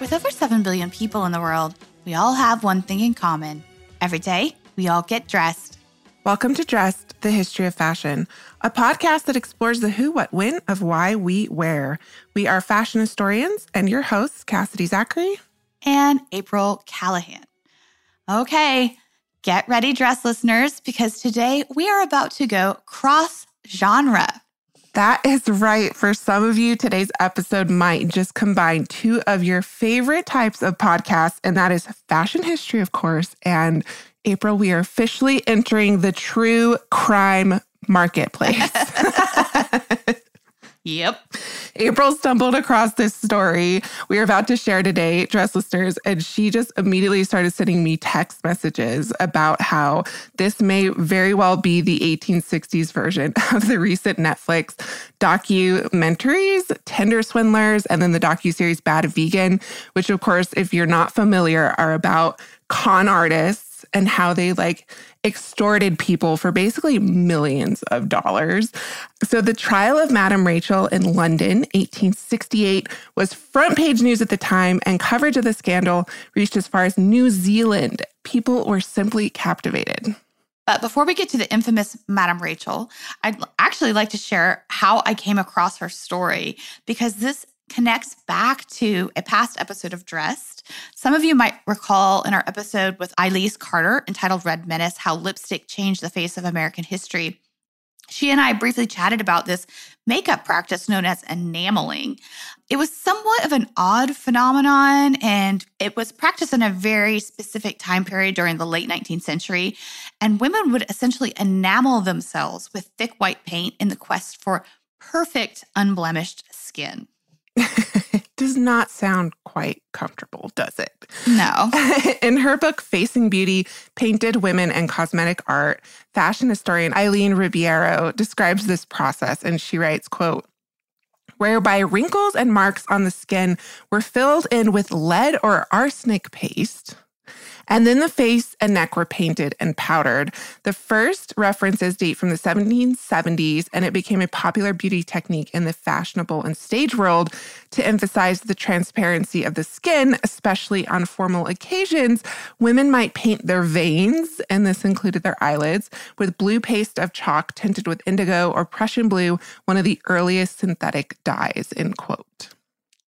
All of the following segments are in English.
With over 7 billion people in the world, we all have one thing in common. Every day, we all get dressed. Welcome to Dressed, the History of Fashion, a podcast that explores the who, what, when of why we wear. We are fashion historians and your hosts, Cassidy Zachary and April Callahan. Okay, get ready, dress listeners, because today we are about to go cross genre. That is right. For some of you, today's episode might just combine two of your favorite types of podcasts, and that is fashion history, of course, and April, we are officially entering the true crime marketplace. yep. April stumbled across this story we are about to share today, dress listeners, and she just immediately started sending me text messages about how this may very well be the 1860s version of the recent Netflix documentaries, Tinder Swindlers, and then the docu-series Bad Vegan, which of course, if you're not familiar, are about con artists and how they like extorted people for basically millions of dollars. So the trial of Madame Rachel in London, 1868, was front page news at the time, and coverage of the scandal reached as far as New Zealand. People were simply captivated. But before we get to the infamous Madame Rachel, I'd actually like to share how I came across her story because this connects back to a past episode of Dressed. Some of you might recall in our episode with Elise Carter entitled Red Menace How Lipstick Changed the Face of American History. She and I briefly chatted about this makeup practice known as enameling. It was somewhat of an odd phenomenon, and it was practiced in a very specific time period during the late 19th century. And women would essentially enamel themselves with thick white paint in the quest for perfect, unblemished skin. does not sound quite comfortable, does it? No. In her book, Facing Beauty Painted Women and Cosmetic Art, fashion historian Aileen Ribeiro describes this process and she writes, quote, whereby wrinkles and marks on the skin were filled in with lead or arsenic paste and then the face and neck were painted and powdered. The first references date from the 1770s, and it became a popular beauty technique in the fashionable and stage world to emphasize the transparency of the skin, especially on formal occasions. Women might paint their veins, and this included their eyelids, with blue paste of chalk tinted with indigo or Prussian blue, one of the earliest synthetic dyes, end quote.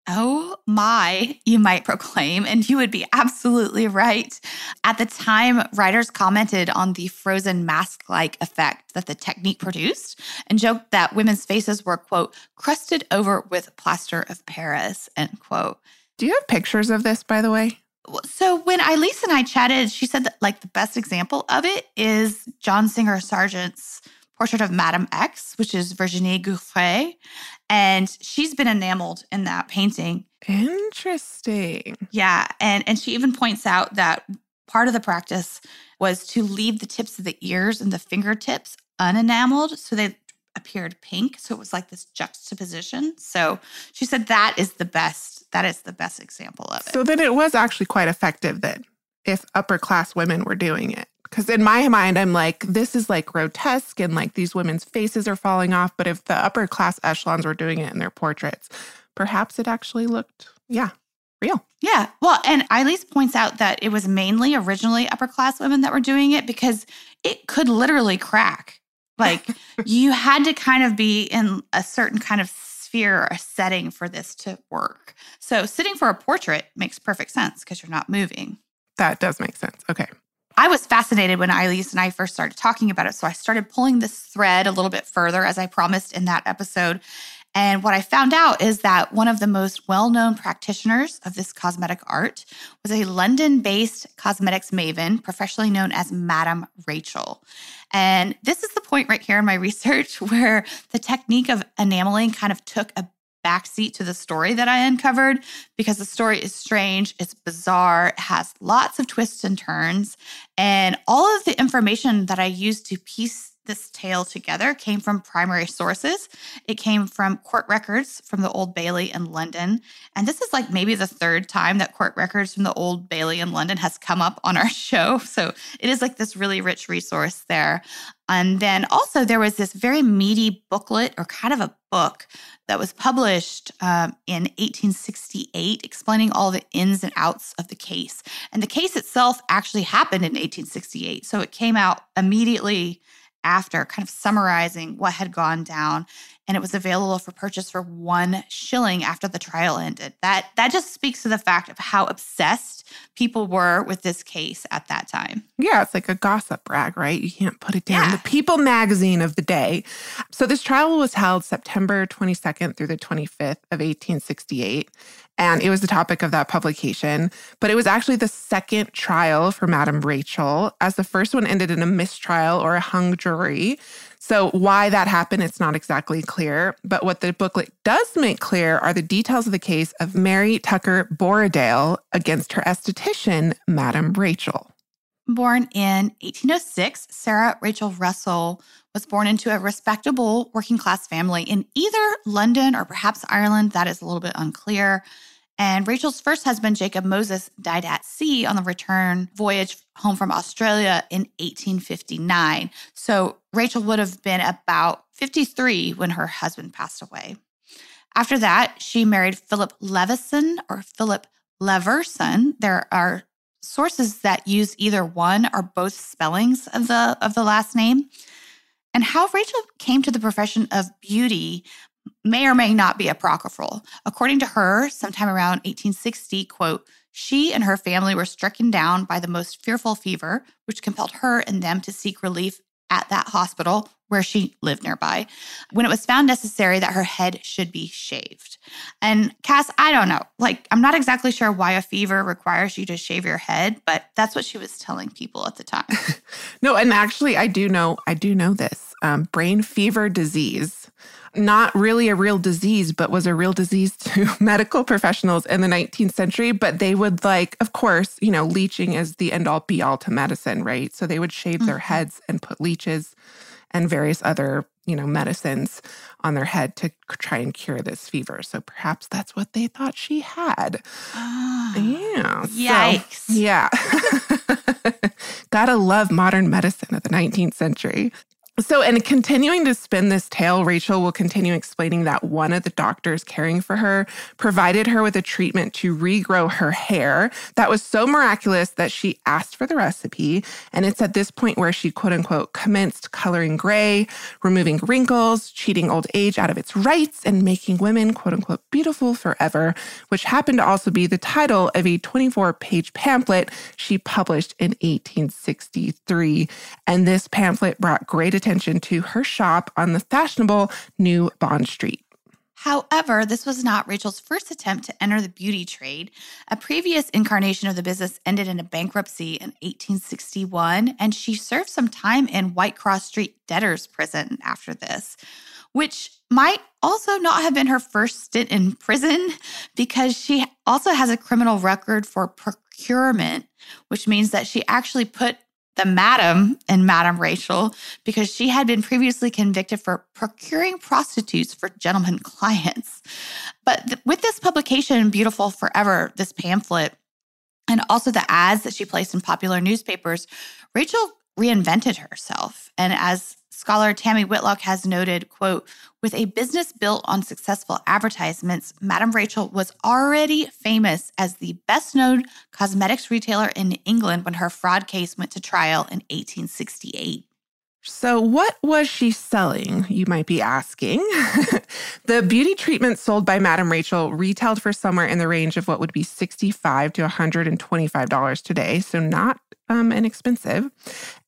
Oh my, you might proclaim, and you would be absolutely right. At the time, writers commented on the frozen mask like effect that the technique produced and joked that women's faces were, quote, crusted over with plaster of Paris, end quote. Do you have pictures of this, by the way? So when Elise and I chatted, she said that like the best example of it is John Singer Sargent's portrait of Madame X, which is Virginie Gautreau. And she's been enameled in that painting. Interesting. Yeah. And and she even points out that part of the practice was to leave the tips of the ears and the fingertips unenameled so they appeared pink. So it was like this juxtaposition. So she said that is the best, that is the best example of it. So then it was actually quite effective then if upper class women were doing it. Because in my mind, I'm like, this is like grotesque and like these women's faces are falling off. But if the upper class echelons were doing it in their portraits, perhaps it actually looked, yeah, real. Yeah. Well, and Elise points out that it was mainly originally upper class women that were doing it because it could literally crack. Like you had to kind of be in a certain kind of sphere or setting for this to work. So sitting for a portrait makes perfect sense because you're not moving. That does make sense. Okay. I was fascinated when Ilyse and I first started talking about it. So I started pulling this thread a little bit further, as I promised in that episode. And what I found out is that one of the most well known practitioners of this cosmetic art was a London based cosmetics maven, professionally known as Madame Rachel. And this is the point right here in my research where the technique of enameling kind of took a backseat to the story that I uncovered because the story is strange, it's bizarre, it has lots of twists and turns. And all of the information that I used to piece this tale together came from primary sources. It came from court records from the Old Bailey in London. And this is like maybe the third time that court records from the Old Bailey in London has come up on our show. So it is like this really rich resource there. And then also, there was this very meaty booklet or kind of a book that was published um, in 1868 explaining all the ins and outs of the case. And the case itself actually happened in 1868. So it came out immediately after, kind of summarizing what had gone down. And it was available for purchase for one shilling after the trial ended. That that just speaks to the fact of how obsessed people were with this case at that time. Yeah, it's like a gossip rag, right? You can't put it down. Yeah. The People magazine of the day. So this trial was held September 22nd through the 25th of 1868. And it was the topic of that publication. But it was actually the second trial for Madame Rachel, as the first one ended in a mistrial or a hung jury. So, why that happened, it's not exactly clear. But what the booklet does make clear are the details of the case of Mary Tucker Borradaile against her esthetician, Madame Rachel. Born in 1806, Sarah Rachel Russell was born into a respectable working class family in either London or perhaps Ireland. That is a little bit unclear. And Rachel's first husband, Jacob Moses, died at sea on the return voyage home from Australia in 1859. So Rachel would have been about 53 when her husband passed away. After that, she married Philip Levison or Philip Leverson. There are sources that use either one or both spellings of the of the last name. And how Rachel came to the profession of beauty may or may not be apocryphal. According to her, sometime around 1860, quote, she and her family were stricken down by the most fearful fever, which compelled her and them to seek relief at that hospital where she lived nearby when it was found necessary that her head should be shaved. And Cass, I don't know. Like, I'm not exactly sure why a fever requires you to shave your head, but that's what she was telling people at the time. no, and actually, I do know, I do know this um, brain fever disease not really a real disease, but was a real disease to medical professionals in the 19th century. But they would, like, of course, you know, leeching is the end all be all to medicine, right? So they would shave mm-hmm. their heads and put leeches and various other, you know, medicines on their head to try and cure this fever. So perhaps that's what they thought she had. Oh, yeah. Yikes. So, yeah. Gotta love modern medicine of the 19th century. So, in continuing to spin this tale, Rachel will continue explaining that one of the doctors caring for her provided her with a treatment to regrow her hair that was so miraculous that she asked for the recipe. And it's at this point where she, quote unquote, commenced coloring gray, removing wrinkles, cheating old age out of its rights, and making women, quote unquote, beautiful forever, which happened to also be the title of a 24 page pamphlet she published in 1863. And this pamphlet brought great attention attention to her shop on the fashionable New Bond Street. However, this was not Rachel's first attempt to enter the beauty trade. A previous incarnation of the business ended in a bankruptcy in 1861, and she served some time in Whitecross Street debtor's prison after this, which might also not have been her first stint in prison because she also has a criminal record for procurement, which means that she actually put the madam and Madam Rachel because she had been previously convicted for procuring prostitutes for gentlemen clients. But th- with this publication, Beautiful Forever, this pamphlet, and also the ads that she placed in popular newspapers, Rachel reinvented herself. And as Scholar Tammy Whitlock has noted, quote, with a business built on successful advertisements, Madame Rachel was already famous as the best known cosmetics retailer in England when her fraud case went to trial in 1868. So, what was she selling? You might be asking. the beauty treatment sold by Madame Rachel retailed for somewhere in the range of what would be 65 to $125 today. So, not um, and expensive.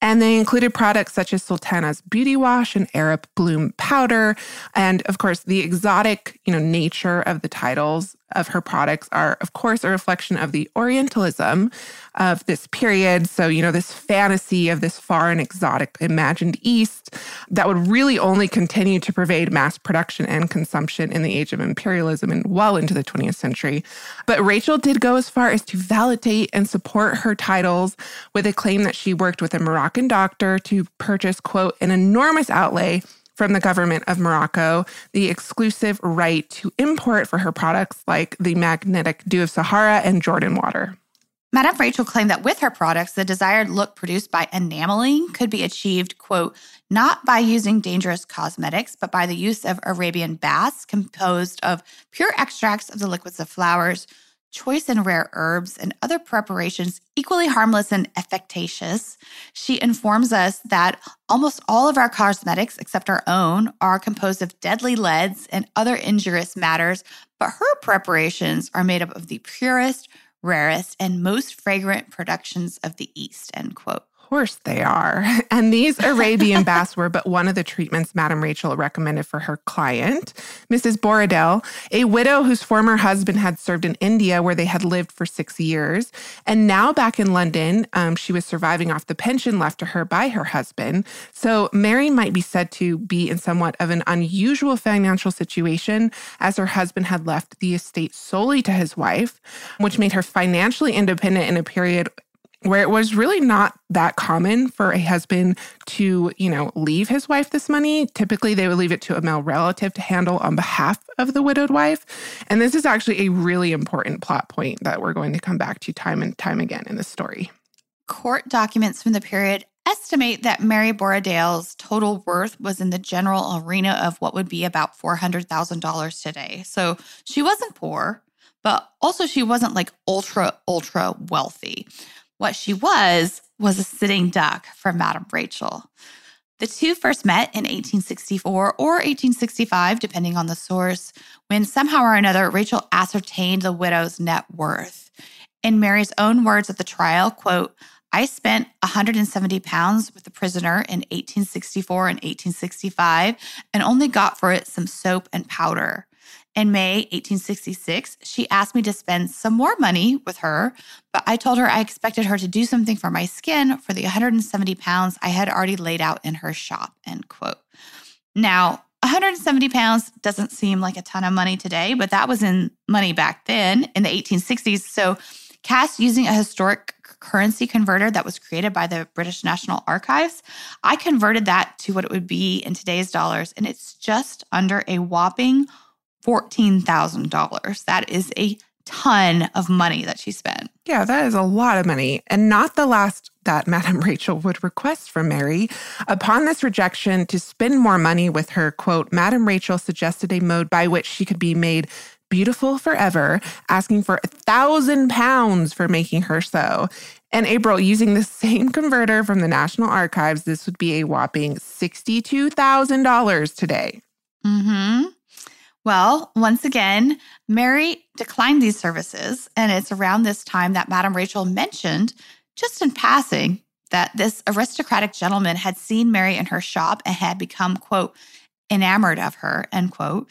And they included products such as Sultana's Beauty Wash and Arab Bloom Powder. And of course, the exotic, you know, nature of the titles of her products are, of course, a reflection of the Orientalism of this period. So, you know, this fantasy of this far and exotic imagined East that would really only continue to pervade mass production and consumption in the age of imperialism and well into the 20th century. But Rachel did go as far as to validate and support her titles with a claim that she worked with a Moroccan doctor to purchase, quote, an enormous outlay from the government of Morocco the exclusive right to import for her products like the magnetic dew of Sahara and Jordan water. Madame Rachel claimed that with her products, the desired look produced by enameling could be achieved, quote, not by using dangerous cosmetics, but by the use of Arabian baths composed of pure extracts of the liquids of flowers, choice and rare herbs, and other preparations equally harmless and efficacious, she informs us that almost all of our cosmetics, except our own, are composed of deadly leads and other injurious matters, but her preparations are made up of the purest, rarest, and most fragrant productions of the East, end quote course they are. And these Arabian baths were but one of the treatments Madame Rachel recommended for her client, Mrs. Borradaile, a widow whose former husband had served in India where they had lived for six years. And now back in London, um, she was surviving off the pension left to her by her husband. So Mary might be said to be in somewhat of an unusual financial situation as her husband had left the estate solely to his wife, which made her financially independent in a period where it was really not that common for a husband to, you know, leave his wife this money. Typically, they would leave it to a male relative to handle on behalf of the widowed wife. And this is actually a really important plot point that we're going to come back to time and time again in the story. Court documents from the period estimate that Mary Borradaile's total worth was in the general arena of what would be about $400,000 today. So she wasn't poor, but also she wasn't like ultra, ultra wealthy. What she was was a sitting duck for Madame Rachel. The two first met in 1864 or 1865, depending on the source, when somehow or another Rachel ascertained the widow's net worth. In Mary's own words at the trial, quote, I spent 170 pounds with the prisoner in 1864 and 1865 and only got for it some soap and powder. In May 1866, she asked me to spend some more money with her, but I told her I expected her to do something for my skin for the 170 pounds I had already laid out in her shop. End quote. Now, 170 pounds doesn't seem like a ton of money today, but that was in money back then in the 1860s. So, Cass using a historic currency converter that was created by the British National Archives, I converted that to what it would be in today's dollars, and it's just under a whopping $14,000. That is a ton of money that she spent. Yeah, that is a lot of money, and not the last that Madame Rachel would request from Mary. Upon this rejection to spend more money with her, quote, Madame Rachel suggested a mode by which she could be made beautiful forever, asking for a thousand pounds for making her so. And April, using the same converter from the National Archives, this would be a whopping $62,000 today. Mm-hmm. Well, once again, Mary declined these services. And it's around this time that Madame Rachel mentioned, just in passing, that this aristocratic gentleman had seen Mary in her shop and had become, quote, enamored of her, end quote.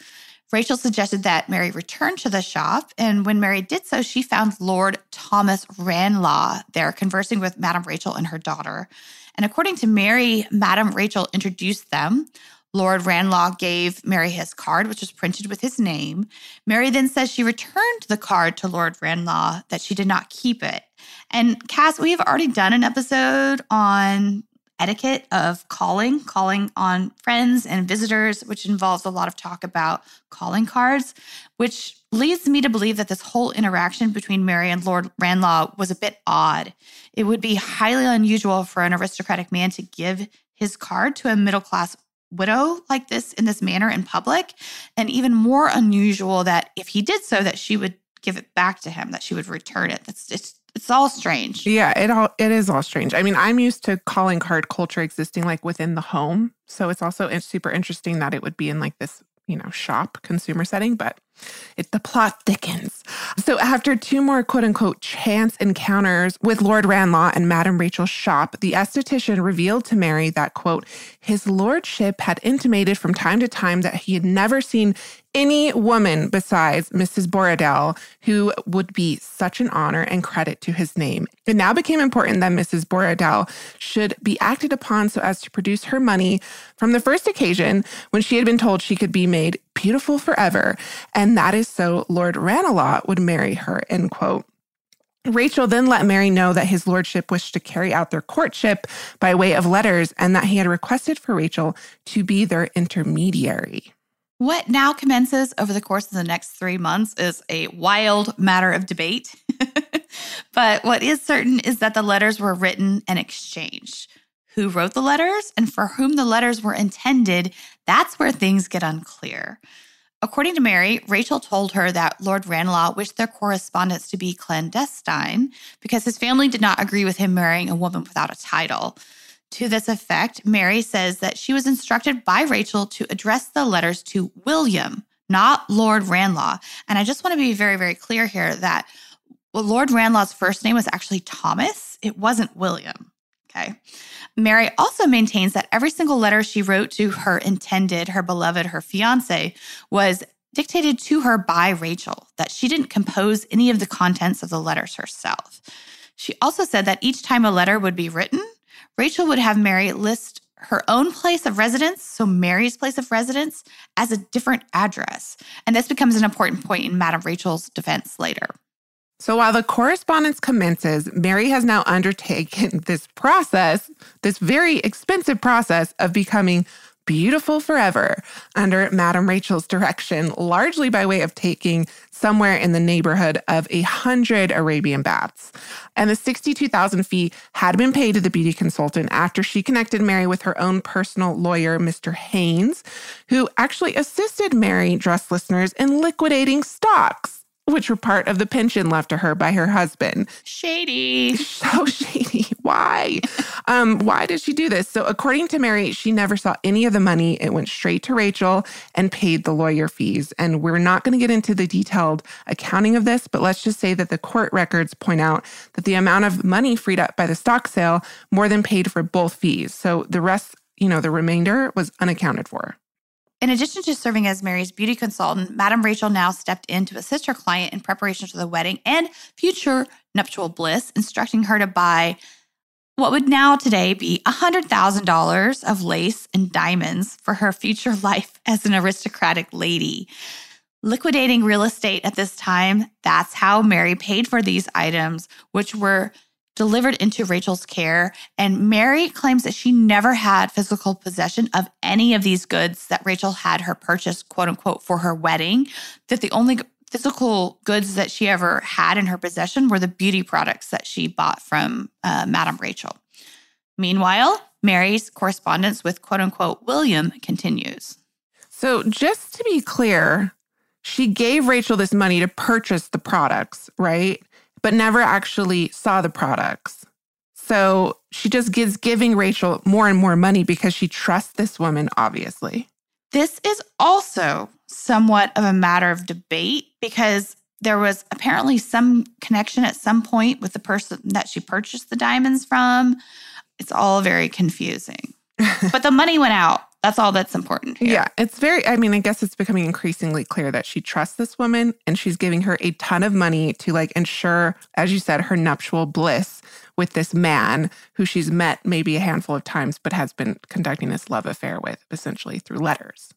Rachel suggested that Mary return to the shop. And when Mary did so, she found Lord Thomas Ranelagh there conversing with Madame Rachel and her daughter. And according to Mary, Madame Rachel introduced them. Lord Ranelagh gave Mary his card, which was printed with his name. Mary then says she returned the card to Lord Ranelagh, that she did not keep it. And Cass, we have already done an episode on etiquette of calling, calling on friends and visitors, which involves a lot of talk about calling cards, which leads me to believe that this whole interaction between Mary and Lord Ranelagh was a bit odd. It would be highly unusual for an aristocratic man to give his card to a middle class widow like this in this manner in public and even more unusual that if he did so that she would give it back to him that she would return it. That's it's it's all strange. Yeah it all it is all strange. I mean i'm used to calling card culture existing like within the home so it's also super interesting that it would be in like this you know shop consumer setting but It, the plot thickens. So, after two more quote unquote chance encounters with Lord Ranelagh and Madame Rachel Shop, the esthetician revealed to Mary that, quote, his lordship had intimated from time to time that he had never seen any woman besides Mrs. Borradaile who would be such an honor and credit to his name. It now became important that Mrs. Borradaile should be acted upon so as to produce her money from the first occasion when she had been told she could be made beautiful forever. And that is so Lord Ranelagh would marry her, end quote. Rachel then let Mary know that his lordship wished to carry out their courtship by way of letters and that he had requested for Rachel to be their intermediary. What now commences over the course of the next three months is a wild matter of debate. but what is certain is that the letters were written and exchanged. Who wrote the letters and for whom the letters were intended, that's where things get unclear. According to Mary, Rachel told her that Lord Ranelagh wished their correspondence to be clandestine because his family did not agree with him marrying a woman without a title. To this effect, Mary says that she was instructed by Rachel to address the letters to William, not Lord Ranelagh. And I just want to be very, very clear here that Lord Ranelagh's first name was actually Thomas, it wasn't William. Okay. Mary also maintains that every single letter she wrote to her intended, her beloved, her fiance was dictated to her by Rachel, that she didn't compose any of the contents of the letters herself. She also said that each time a letter would be written, Rachel would have Mary list her own place of residence, so Mary's place of residence, as a different address. And this becomes an important point in Madame Rachel's defense later. So while the correspondence commences, Mary has now undertaken this process, this very expensive process of becoming beautiful forever under Madame Rachel's direction, largely by way of taking somewhere in the neighborhood of a hundred Arabian baths. And the 62,000 fee had been paid to the beauty consultant after she connected Mary with her own personal lawyer, Mr. Haynes, who actually assisted Mary, dress listeners, in liquidating stocks which were part of the pension left to her by her husband. Shady. So shady. Why? um, why did she do this? So, according to Mary, she never saw any of the money. It went straight to Rachel and paid the lawyer fees. And we're not going to get into the detailed accounting of this, but let's just say that the court records point out that the amount of money freed up by the stock sale more than paid for both fees. So, the rest, you know, the remainder was unaccounted for. In addition to serving as Mary's beauty consultant, Madame Rachel now stepped in to assist her client in preparation for the wedding and future nuptial bliss, instructing her to buy what would now today be $100,000 of lace and diamonds for her future life as an aristocratic lady. Liquidating real estate at this time, that's how Mary paid for these items, which were delivered into Rachel's care. And Mary claims that she never had physical possession of any of these goods that Rachel had her purchase, quote unquote, for her wedding. That the only physical goods that she ever had in her possession were the beauty products that she bought from uh, Madame Rachel. Meanwhile, Mary's correspondence with quote unquote William continues. So, just to be clear, she gave Rachel this money to purchase the products, right? But never actually saw the products. So she just gives giving Rachel more and more money because she trusts this woman, obviously. This is also somewhat of a matter of debate because there was apparently some connection at some point with the person that she purchased the diamonds from. It's all very confusing. but the money went out that's all that's important. Here. Yeah, it's very, I mean, I guess it's becoming increasingly clear that she trusts this woman and she's giving her a ton of money to like ensure, as you said, her nuptial bliss with this man who she's met maybe a handful of times, but has been conducting this love affair with essentially through letters.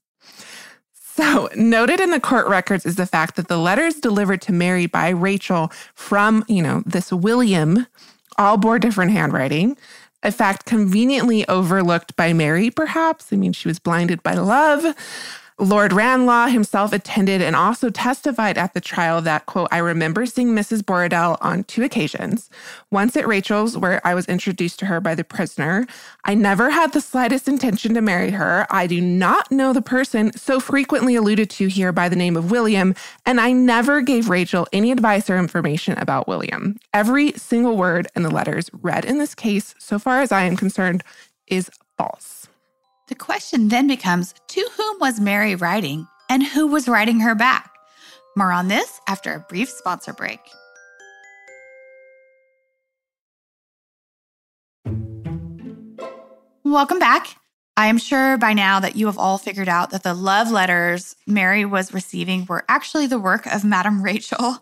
So, noted in the court records is the fact that the letters delivered to Mary by Rachel from, you know, this William all bore different handwriting a fact conveniently overlooked by Mary, perhaps. I mean, she was blinded by love. Lord Ranelagh himself attended and also testified at the trial that, quote, I remember seeing Mrs. Borradaile on two occasions. Once at Rachel's, where I was introduced to her by the prisoner. I never had the slightest intention to marry her. I do not know the person so frequently alluded to here by the name of William, and I never gave Rachel any advice or information about William. Every single word in the letters read in this case, so far as I am concerned, is false. The question then becomes to whom was Mary writing and who was writing her back? More on this after a brief sponsor break. Welcome back. I am sure by now that you have all figured out that the love letters Mary was receiving were actually the work of Madame Rachel.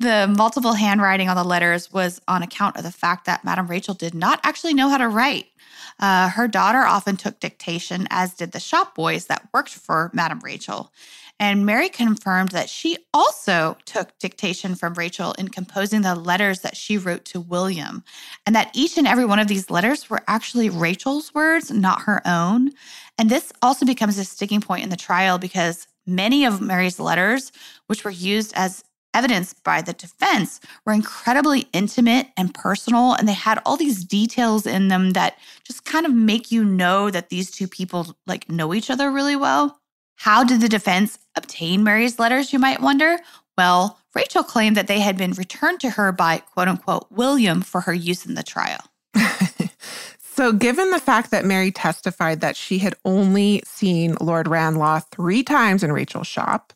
The multiple handwriting on the letters was on account of the fact that Madame Rachel did not actually know how to write. Uh, her daughter often took dictation, as did the shop boys that worked for Madame Rachel. And Mary confirmed that she also took dictation from Rachel in composing the letters that she wrote to William, and that each and every one of these letters were actually Rachel's words, not her own. And this also becomes a sticking point in the trial because many of Mary's letters, which were used as evidence by the defense, were incredibly intimate and personal. And they had all these details in them that just kind of make you know that these two people like know each other really well. How did the defense obtain Mary's letters, you might wonder? Well, Rachel claimed that they had been returned to her by quote unquote William for her use in the trial. so, given the fact that Mary testified that she had only seen Lord Ranelagh three times in Rachel's shop,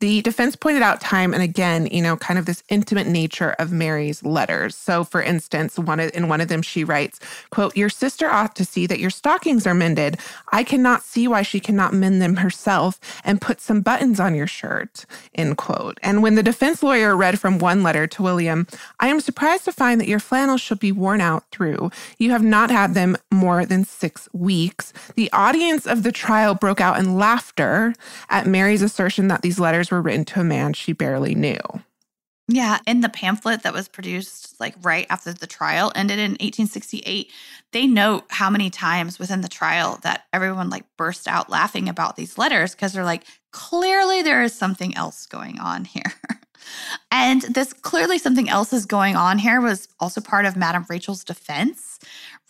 the defense pointed out time and again, you know, kind of this intimate nature of Mary's letters. So, for instance, one of, in one of them, she writes, "quote Your sister ought to see that your stockings are mended. I cannot see why she cannot mend them herself and put some buttons on your shirt." End quote. And when the defense lawyer read from one letter to William, "I am surprised to find that your flannels should be worn out through. You have not had them more than six weeks." The audience of the trial broke out in laughter at Mary's assertion that these letters were written to a man she barely knew. Yeah, in the pamphlet that was produced like right after the trial ended in 1868, they note how many times within the trial that everyone like burst out laughing about these letters because they're like, clearly there is something else going on here. and this clearly something else is going on here was also part of Madame Rachel's defense.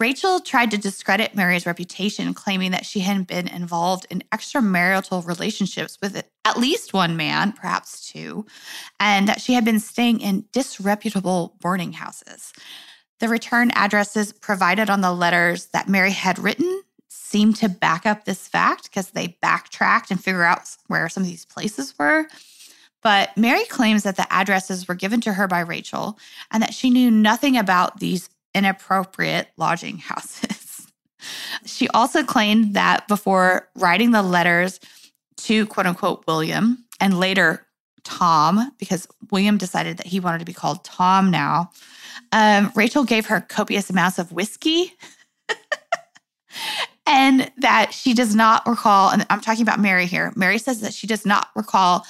Rachel tried to discredit Mary's reputation, claiming that she had been involved in extramarital relationships with at least one man, perhaps two, and that she had been staying in disreputable boarding houses. The return addresses provided on the letters that Mary had written seemed to back up this fact because they backtracked and figure out where some of these places were. But Mary claims that the addresses were given to her by Rachel and that she knew nothing about these inappropriate lodging houses. she also claimed that before writing the letters to quote unquote William and later Tom, because William decided that he wanted to be called Tom now, um, Rachel gave her copious amounts of whiskey. and that she does not recall, and I'm talking about Mary here. Mary says that she does not recall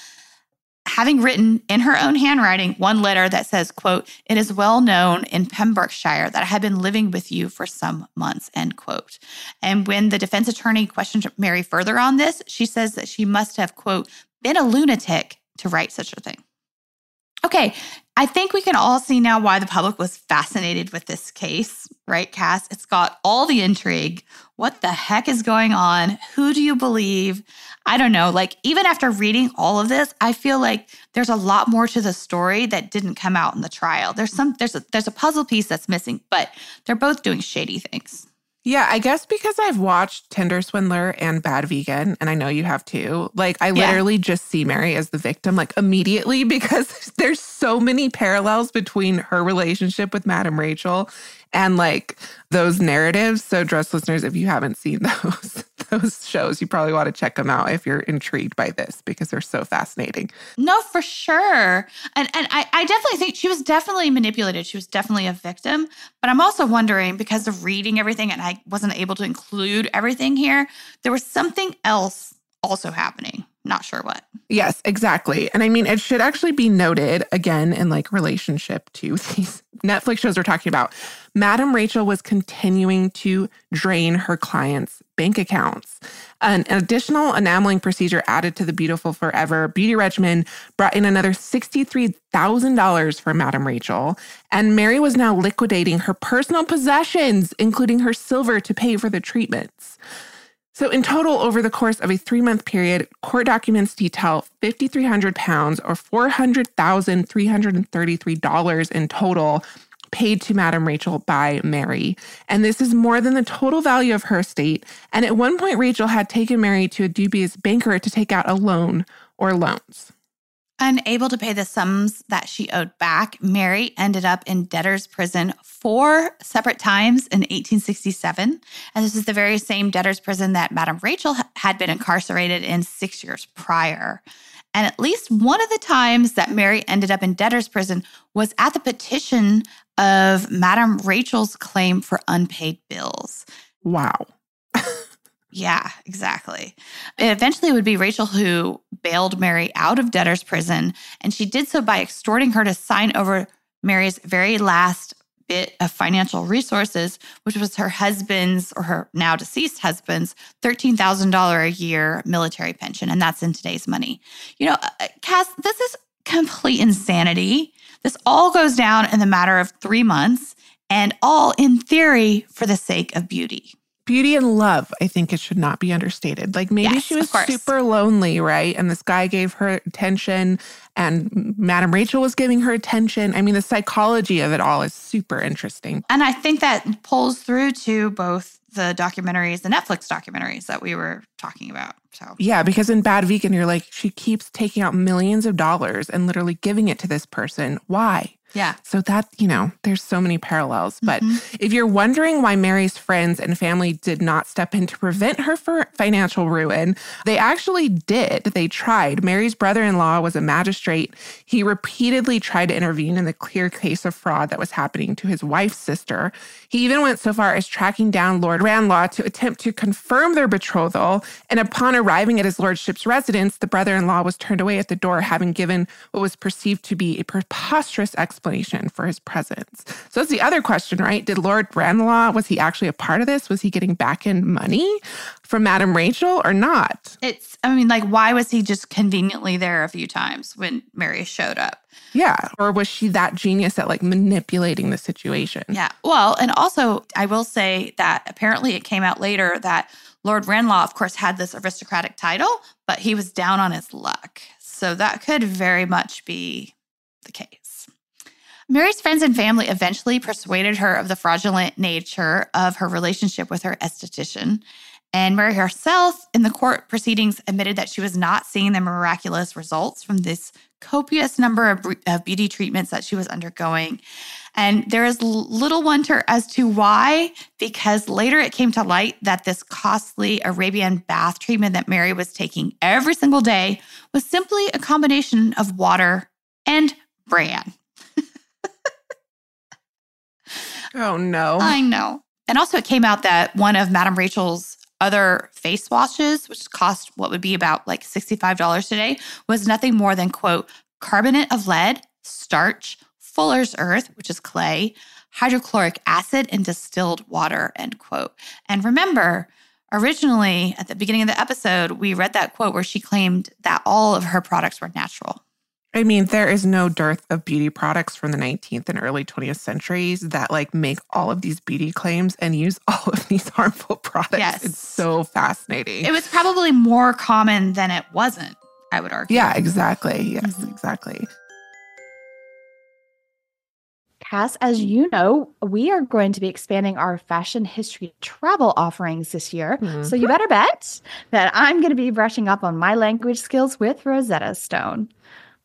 having written in her own handwriting one letter that says quote it is well known in pembrokeshire that i have been living with you for some months end quote. And when the defense attorney questioned mary further on this she says that she must have quote been a lunatic to write such a thing okay I think we can all see now why the public was fascinated with this case, right, Cass? It's got all the intrigue. What the heck is going on? Who do you believe? I don't know. Like, even after reading all of this, I feel like there's a lot more to the story that didn't come out in the trial. There's some, there's a, there's a puzzle piece that's missing, but they're both doing shady things. Yeah, I guess because I've watched Tinder Swindler and Bad Vegan, and I know you have too. Like, I literally yeah. just see Mary as the victim, like immediately, because there's so many parallels between her relationship with Madame Rachel and like those narratives. So, dress listeners, if you haven't seen those, those shows, you probably want to check them out if you're intrigued by this because they're so fascinating. No, for sure. And and I, I definitely think she was definitely manipulated. She was definitely a victim. But I'm also wondering because of reading everything and I wasn't able to include everything here, there was something else also happening. Not sure what. Yes, exactly. And I mean, it should actually be noted again in like relationship to these Netflix shows we're talking about. Madam Rachel was continuing to drain her clients' bank accounts. An additional enameling procedure added to the Beautiful Forever beauty regimen brought in another $63,000 for Madam Rachel. And Mary was now liquidating her personal possessions, including her silver, to pay for the treatments. So, in total, over the course of a three month period, court documents detail 5,300 pounds or $400,333 in total paid to Madam Rachel by Mary. And this is more than the total value of her estate. And at one point, Rachel had taken Mary to a dubious banker to take out a loan or loans. Unable to pay the sums that she owed back, Mary ended up in debtor's prison four separate times in 1867. And this is the very same debtor's prison that Madame Rachel had been incarcerated in six years prior. And at least one of the times that Mary ended up in debtor's prison was at the petition of Madame Rachel's claim for unpaid bills. Wow. Yeah, exactly. It eventually it would be Rachel who bailed Mary out of debtor's prison, and she did so by extorting her to sign over Mary's very last bit of financial resources, which was her husband's or her now deceased husband's $13,000 a year military pension. And that's in today's money. You know, uh, Cass, this is complete insanity. This all goes down in the matter of three months, and all in theory for the sake of beauty beauty and love, I think it should not be understated. Like maybe yes, she was super lonely, right? And this guy gave her attention and Madam Rachel was giving her attention. I mean, the psychology of it all is super interesting. And I think that pulls through to both the documentaries, the Netflix documentaries that we were talking about. So, yeah, because in Bad Vegan, you're like, she keeps taking out millions of dollars and literally giving it to this person. Why? Yeah. So that, you know, there's so many parallels. But mm-hmm. if you're wondering why Mary's friends and family did not step in to prevent her financial ruin, they actually did. They tried. Mary's brother in law was a magistrate. He repeatedly tried to intervene in the clear case of fraud that was happening to his wife's sister. He even went so far as tracking down Lord Ranelagh to attempt to confirm their betrothal. And upon arriving at his lordship's residence, the brother in law was turned away at the door, having given what was perceived to be a preposterous explanation explanation for his presence. So that's the other question, right? Did Lord Ranelagh, was he actually a part of this? Was he getting back in money from Madame Rachel or not? It's, I mean, like, why was he just conveniently there a few times when Mary showed up? Yeah. Or was she that genius at like manipulating the situation? Yeah. Well, and also, I will say that apparently it came out later that Lord Ranelagh, of course, had this aristocratic title, but he was down on his luck. So that could very much be the case. Mary's friends and family eventually persuaded her of the fraudulent nature of her relationship with her esthetician. And Mary herself, in the court proceedings, admitted that she was not seeing the miraculous results from this copious number of, of beauty treatments that she was undergoing. And there is little wonder as to why, because later it came to light that this costly Arabian bath treatment that Mary was taking every single day was simply a combination of water and bran. Oh, no. I know. And also, it came out that one of Madame Rachel's other face washes, which cost what would be about like $65 today, was nothing more than, quote, carbonate of lead, starch, fuller's earth, which is clay, hydrochloric acid, and distilled water, end quote. And remember, originally at the beginning of the episode, we read that quote where she claimed that all of her products were natural. I mean, there is no dearth of beauty products from the 19th and early 20th centuries that like make all of these beauty claims and use all of these harmful products. Yes. It's so fascinating. It was probably more common than it wasn't, I would argue. Yeah, exactly. Yes, mm-hmm. exactly. Cass, as you know, we are going to be expanding our fashion history travel offerings this year. Mm-hmm. So you better bet that I'm going to be brushing up on my language skills with Rosetta Stone.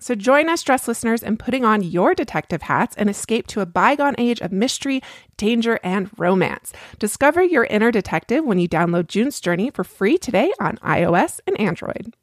So join us, dress listeners, in putting on your detective hats and escape to a bygone age of mystery, danger, and romance. Discover your inner detective when you download June's Journey for free today on iOS and Android.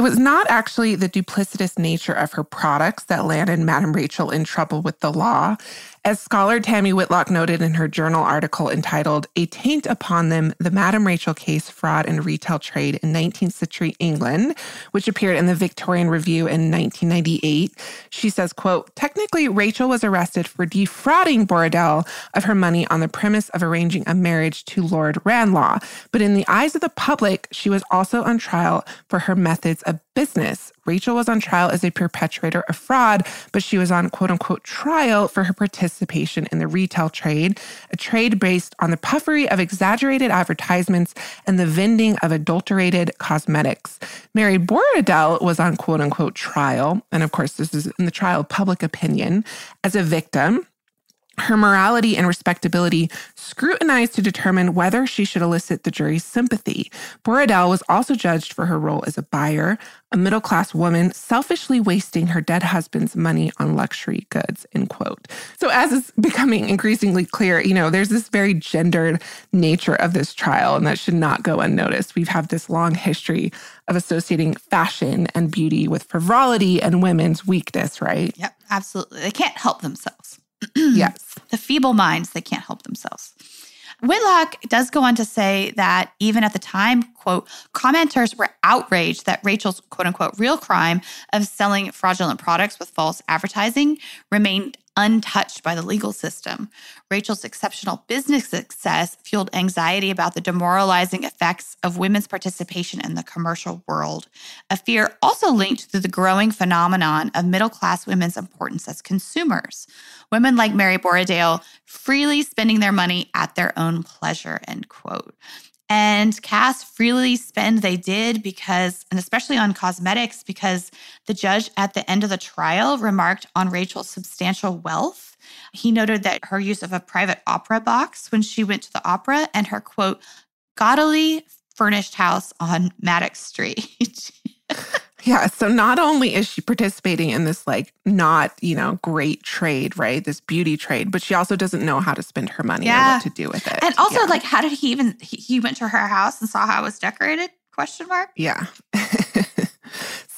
It was not actually the duplicitous nature of her products that landed Madame Rachel in trouble with the law. As scholar Tammy Whitlock noted in her journal article entitled A Taint Upon Them, the Madame Rachel Case, Fraud and Retail Trade in 19th Century England, which appeared in the Victorian Review in 1998, she says, quote, technically Rachel was arrested for defrauding Borradaile of her money on the premise of arranging a marriage to Lord Ranelagh. But in the eyes of the public, she was also on trial for her methods of business. Rachel was on trial as a perpetrator of fraud, but she was on quote unquote trial for her participation in the retail trade, a trade based on the puffery of exaggerated advertisements and the vending of adulterated cosmetics. Mary Borradaile was on quote unquote trial, and of course, this is in the trial of public opinion, as a victim her morality and respectability scrutinized to determine whether she should elicit the jury's sympathy. Borradaile was also judged for her role as a buyer, a middle class woman selfishly wasting her dead husband's money on luxury goods, end quote. So, as is becoming increasingly clear, you know, there's this very gendered nature of this trial, and that should not go unnoticed. We've had this long history of associating fashion and beauty with frivolity and women's weakness, right? Yep, absolutely. They can't help themselves. yes. The feeble minds, they can't help themselves. Whitlock does go on to say that even at the time, quote, commenters were outraged that Rachel's quote unquote real crime of selling fraudulent products with false advertising remained untouched by the legal system. Rachel's exceptional business success fueled anxiety about the demoralizing effects of women's participation in the commercial world, a fear also linked to the growing phenomenon of middle class women's importance as consumers. Women like Mary Borradaile freely spending their money at their own pleasure, end quote. And Cass freely spend they did because, and especially on cosmetics, because the judge at the end of the trial remarked on Rachel's substantial wealth. He noted that her use of a private opera box when she went to the opera and her quote, gaudily furnished house on Maddox Street. Yeah. So not only is she participating in this, like, not, you know, great trade, right? This beauty trade, but she also doesn't know how to spend her money yeah. or what to do with it. And also, yeah. like, how did he even, he, he went to her house and saw how it was decorated? Question mark. Yeah.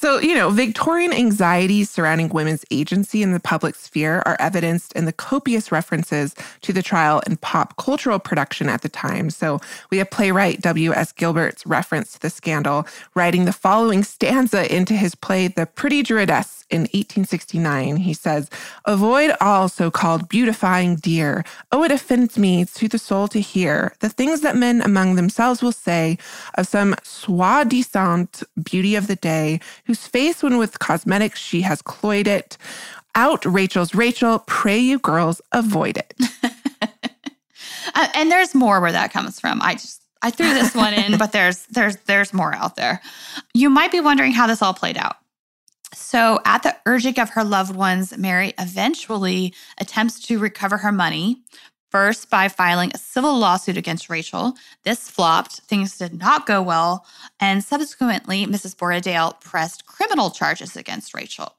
So, you know, Victorian anxieties surrounding women's agency in the public sphere are evidenced in the copious references to the trial in pop cultural production at the time. So, we have playwright W.S. Gilbert's reference to the scandal, writing the following stanza into his play, The Pretty Druidess, in 1869, he says, Avoid all so called beautifying dear. Oh, it offends me to the soul to hear the things that men among themselves will say of some soi disant beauty of the day, whose face, when with cosmetics she has cloyed it. Out, Rachel's Rachel, pray you girls avoid it. uh, and there's more where that comes from. I just I threw this one in, but there's there's there's more out there. You might be wondering how this all played out. So, at the urging of her loved ones, Mary eventually attempts to recover her money, first by filing a civil lawsuit against Rachel. This flopped, things did not go well, and subsequently, Mrs. Borradaile pressed criminal charges against Rachel.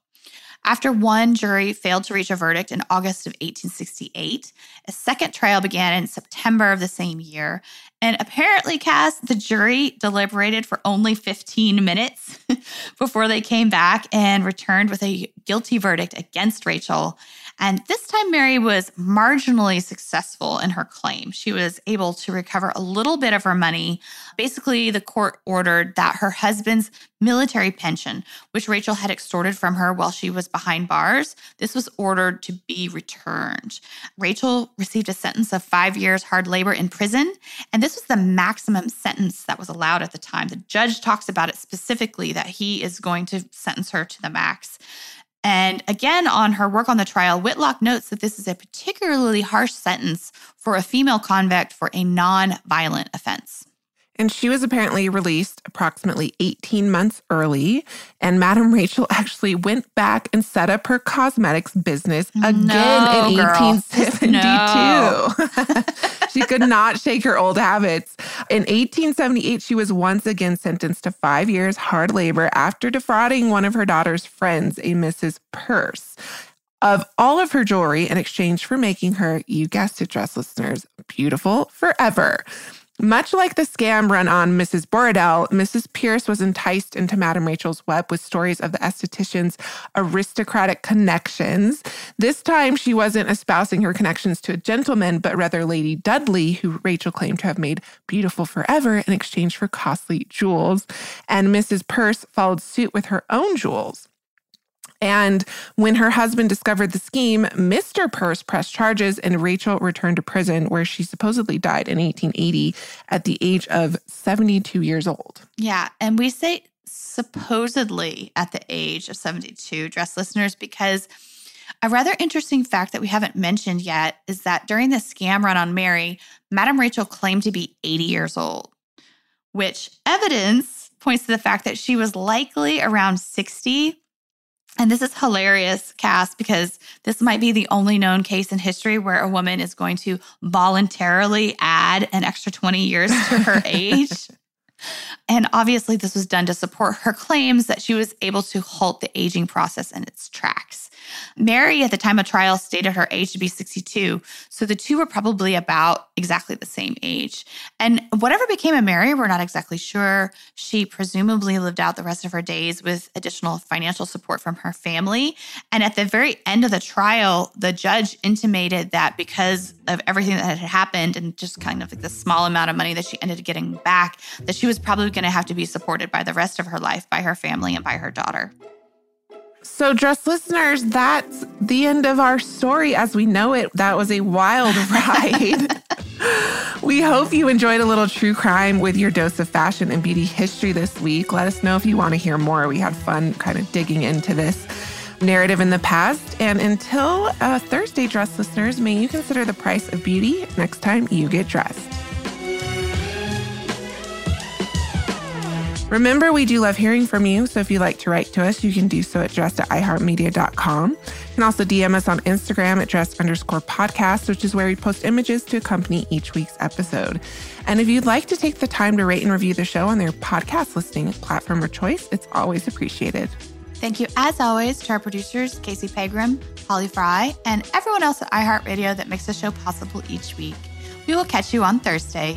After one jury failed to reach a verdict in August of 1868, a second trial began in September of the same year. And apparently, Cass, the jury deliberated for only 15 minutes before they came back and returned with a guilty verdict against Rachel. And this time, Mary was marginally successful in her claim. She was able to recover a little bit of her money. Basically, the court ordered that her husband's military pension, which Rachel had extorted from her while she was behind bars, this was ordered to be returned. Rachel received a sentence of five years hard labor in prison, and this was the maximum sentence that was allowed at the time. The judge talks about it specifically that he is going to sentence her to the max. And again, on her work on the trial, Whitlock notes that this is a particularly harsh sentence for a female convict for a non violent offense. And she was apparently released approximately 18 months early. And Madame Rachel actually went back and set up her cosmetics business again No, in girl. 1872. No. she could not shake her old habits. In 1878, she was once again sentenced to five years hard labor after defrauding one of her daughter's friends, a Mrs. Purse. Of all of her jewelry in exchange for making her, you guessed it, dress listeners, beautiful forever. Much like the scam run on Mrs. Borradaile, Mrs. Pearce was enticed into Madame Rachel's web with stories of the esthetician's aristocratic connections. This time, she wasn't espousing her connections to a gentleman, but rather Lady Dudley, who Rachel claimed to have made beautiful forever in exchange for costly jewels. And Mrs. Pearce followed suit with her own jewels. And when her husband discovered the scheme, Mr. Purse pressed charges and Rachel returned to prison, where she supposedly died in 1880 at the age of 72 years old. Yeah. And we say supposedly at the age of 72, dress listeners, because a rather interesting fact that we haven't mentioned yet is that during the scam run on Mary, Madame Rachel claimed to be 80 years old, which evidence points to the fact that she was likely around 60 and this is hilarious, Cass, because this might be the only known case in history where a woman is going to voluntarily add an extra 20 years to her age. And obviously, this was done to support her claims that she was able to halt the aging process in its tracks. Mary, at the time of trial, stated her age to be 62. So the two were probably about exactly the same age. And whatever became of Mary, we're not exactly sure. She presumably lived out the rest of her days with additional financial support from her family. And at the very end of the trial, the judge intimated that because of everything that had happened and just kind of like the small amount of money that she ended up getting back, that she was probably going to have to be supported by the rest of her life by her family and by her daughter. So, dress listeners, that's the end of our story as we know it. That was a wild ride. we hope you enjoyed a little true crime with your dose of fashion and beauty history this week. Let us know if you want to hear more. We had fun kind of digging into this narrative in the past. And until uh, Thursday, dress listeners, may you consider the price of beauty next time you get dressed. Remember, we do love hearing from you. So if you'd like to write to us, you can do so at dressed at iheartmedia.com. You can also DM us on Instagram at dressed underscore podcast, which is where we post images to accompany each week's episode. And if you'd like to take the time to rate and review the show on their podcast listening platform of choice, it's always appreciated. Thank you, as always, to our producers, Casey Pegram, Holly Fry, and everyone else at iHeartRadio that makes the show possible each week. We will catch you on Thursday.